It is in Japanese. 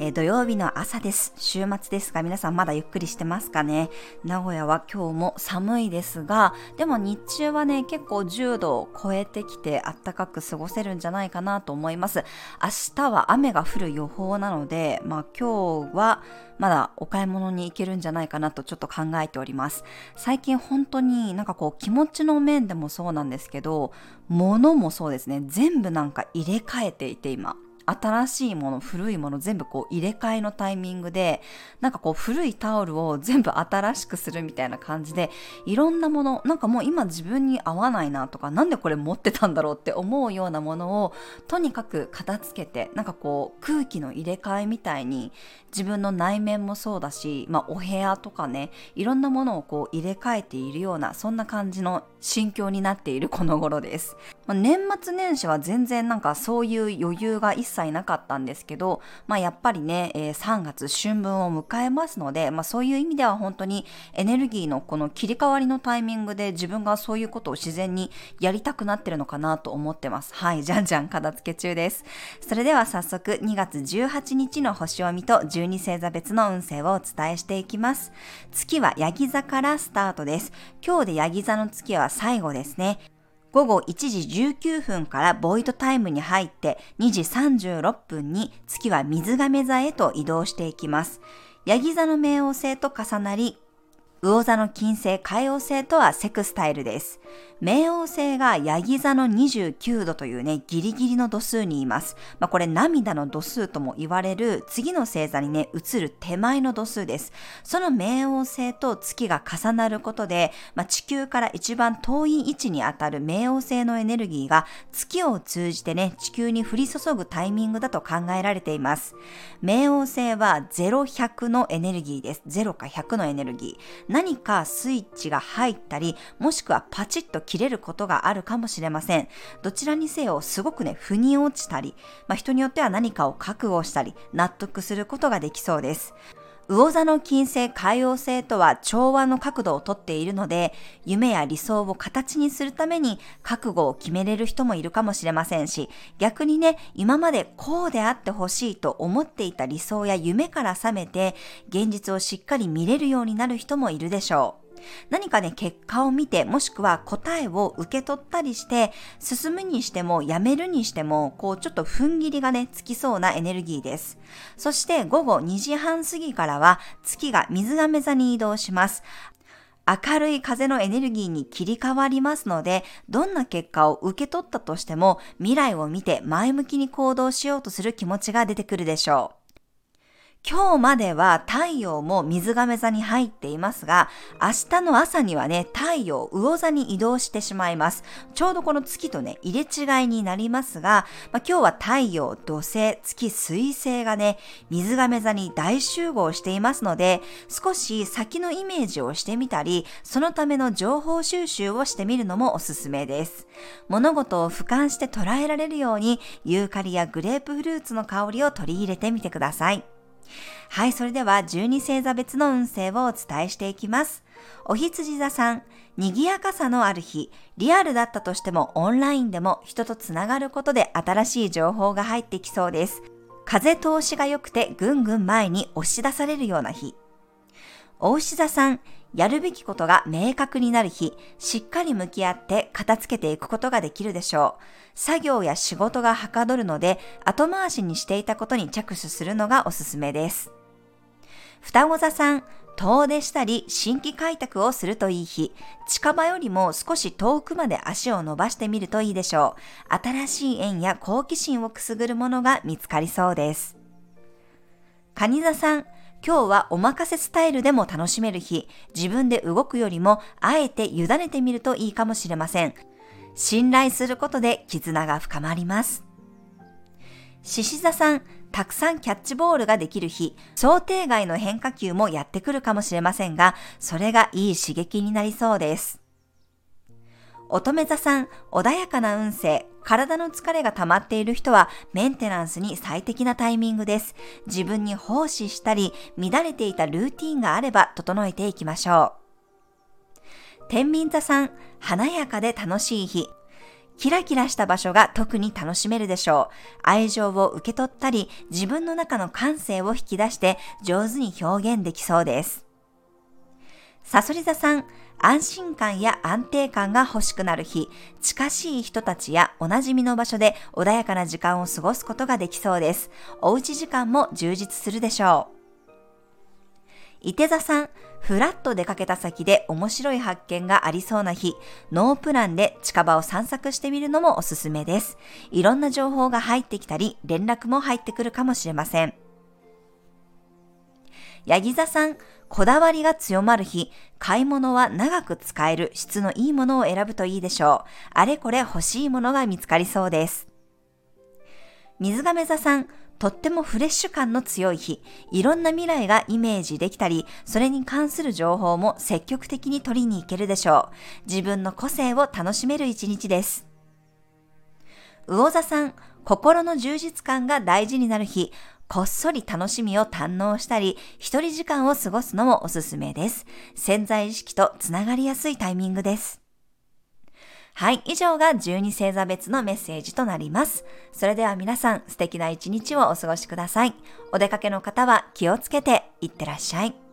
えー土曜日の朝です。週末ですが、皆さんまだゆっくりしてますかね？名古屋は今日も寒いですが、でも日中はね、結構10度を超えてきて暖かく過ごせるんじゃないかなと思います。明日は雨が降る予報なので、まあ今日はまだお買い物に行けるんじゃないかなとちょっと考えております。最近本当になんかこう気持ちの面でもそうなんですけど、物もそうですね、全部なんか入れ替えていて今。新しいもの古いもの全部こう入れ替えのタイミングでなんかこう古いタオルを全部新しくするみたいな感じでいろんなものなんかもう今自分に合わないなとかなんでこれ持ってたんだろうって思うようなものをとにかく片付けてなんかこう空気の入れ替えみたいに自分の内面もそうだし、まあ、お部屋とかねいろんなものをこう入れ替えているようなそんな感じの心境になっているこの頃です。まあ、年末年始は全然なんかそういう余裕が一切なかったんですけど、まあ、やっぱりね、えー3月春分を迎えますので、まあ、そういう意味では本当にエネルギーのこの切り替わりのタイミングで自分がそういうことを自然にやりたくなってるのかなと思ってます。はい、じゃんじゃん片付け中です。それでは早速2月18日の星読みと12星座別の運勢をお伝えしていきます。月はヤギ座からスタートです。今日でヤギ座の月は最後ですね。午後1時19分からボイドタイムに入って2時36分に月は水亀座へと移動していきます。ヤギ座の冥王星と重なり、魚座の金星、海王星とはセクスタイルです。冥王星がヤギ座の29度というね、ギリギリの度数にいます。まあこれ涙の度数とも言われる次の星座にね、移る手前の度数です。その冥王星と月が重なることで、まあ、地球から一番遠い位置にあたる冥王星のエネルギーが月を通じてね、地球に降り注ぐタイミングだと考えられています。冥王星は0、100のエネルギーです。0か100のエネルギー。何かスイッチが入ったり、もしくはパチッと切れることがあるかもしれません。どちらにせよすごくね、腑に落ちたり、まあ、人によっては何かを覚悟したり、納得することができそうです。魚座の金星、海王星とは調和の角度をとっているので、夢や理想を形にするために覚悟を決めれる人もいるかもしれませんし、逆にね、今までこうであってほしいと思っていた理想や夢から覚めて、現実をしっかり見れるようになる人もいるでしょう。何かね、結果を見て、もしくは答えを受け取ったりして、進むにしても、やめるにしても、こう、ちょっと踏ん切りがね、つきそうなエネルギーです。そして、午後2時半過ぎからは、月が水亀座に移動します。明るい風のエネルギーに切り替わりますので、どんな結果を受け取ったとしても、未来を見て前向きに行動しようとする気持ちが出てくるでしょう。今日までは太陽も水亀座に入っていますが、明日の朝にはね、太陽魚座に移動してしまいます。ちょうどこの月とね、入れ違いになりますが、まあ、今日は太陽、土星、月、水星がね、水亀座に大集合していますので、少し先のイメージをしてみたり、そのための情報収集をしてみるのもおすすめです。物事を俯瞰して捉えられるように、ユーカリやグレープフルーツの香りを取り入れてみてください。はい、それでは12星座別の運勢をお伝えしていきます。お羊座さん、賑やかさのある日、リアルだったとしてもオンラインでも人とつながることで新しい情報が入ってきそうです。風通しが良くてぐんぐん前に押し出されるような日。お牛座さん、やるべきことが明確になる日、しっかり向き合って片付けていくことができるでしょう。作業や仕事がはかどるので、後回しにしていたことに着手するのがおすすめです。双子座さん、遠出したり新規開拓をするといい日、近場よりも少し遠くまで足を伸ばしてみるといいでしょう。新しい縁や好奇心をくすぐるものが見つかりそうです。蟹座さん、今日はお任せスタイルでも楽しめる日、自分で動くよりもあえて委ねてみるといいかもしれません。信頼することで絆が深まります。獅子座さん、たくさんキャッチボールができる日、想定外の変化球もやってくるかもしれませんが、それがいい刺激になりそうです。乙女座さん、穏やかな運勢、体の疲れが溜まっている人はメンテナンスに最適なタイミングです。自分に奉仕したり、乱れていたルーティンがあれば整えていきましょう。天秤座さん、華やかで楽しい日。キラキラした場所が特に楽しめるでしょう。愛情を受け取ったり、自分の中の感性を引き出して上手に表現できそうです。サソリ座さん、安心感や安定感が欲しくなる日、近しい人たちやおなじみの場所で穏やかな時間を過ごすことができそうです。おうち時間も充実するでしょう。伊手座さん、ふらっと出かけた先で面白い発見がありそうな日、ノープランで近場を散策してみるのもおすすめです。いろんな情報が入ってきたり、連絡も入ってくるかもしれません。ヤギ座さん、こだわりが強まる日、買い物は長く使える質のいいものを選ぶといいでしょう。あれこれ欲しいものが見つかりそうです。水亀座さん、とってもフレッシュ感の強い日、いろんな未来がイメージできたり、それに関する情報も積極的に取りに行けるでしょう。自分の個性を楽しめる一日です。魚座さん、心の充実感が大事になる日、こっそり楽しみを堪能したり、一人時間を過ごすのもおすすめです。潜在意識とつながりやすいタイミングです。はい、以上が12星座別のメッセージとなります。それでは皆さん素敵な一日をお過ごしください。お出かけの方は気をつけていってらっしゃい。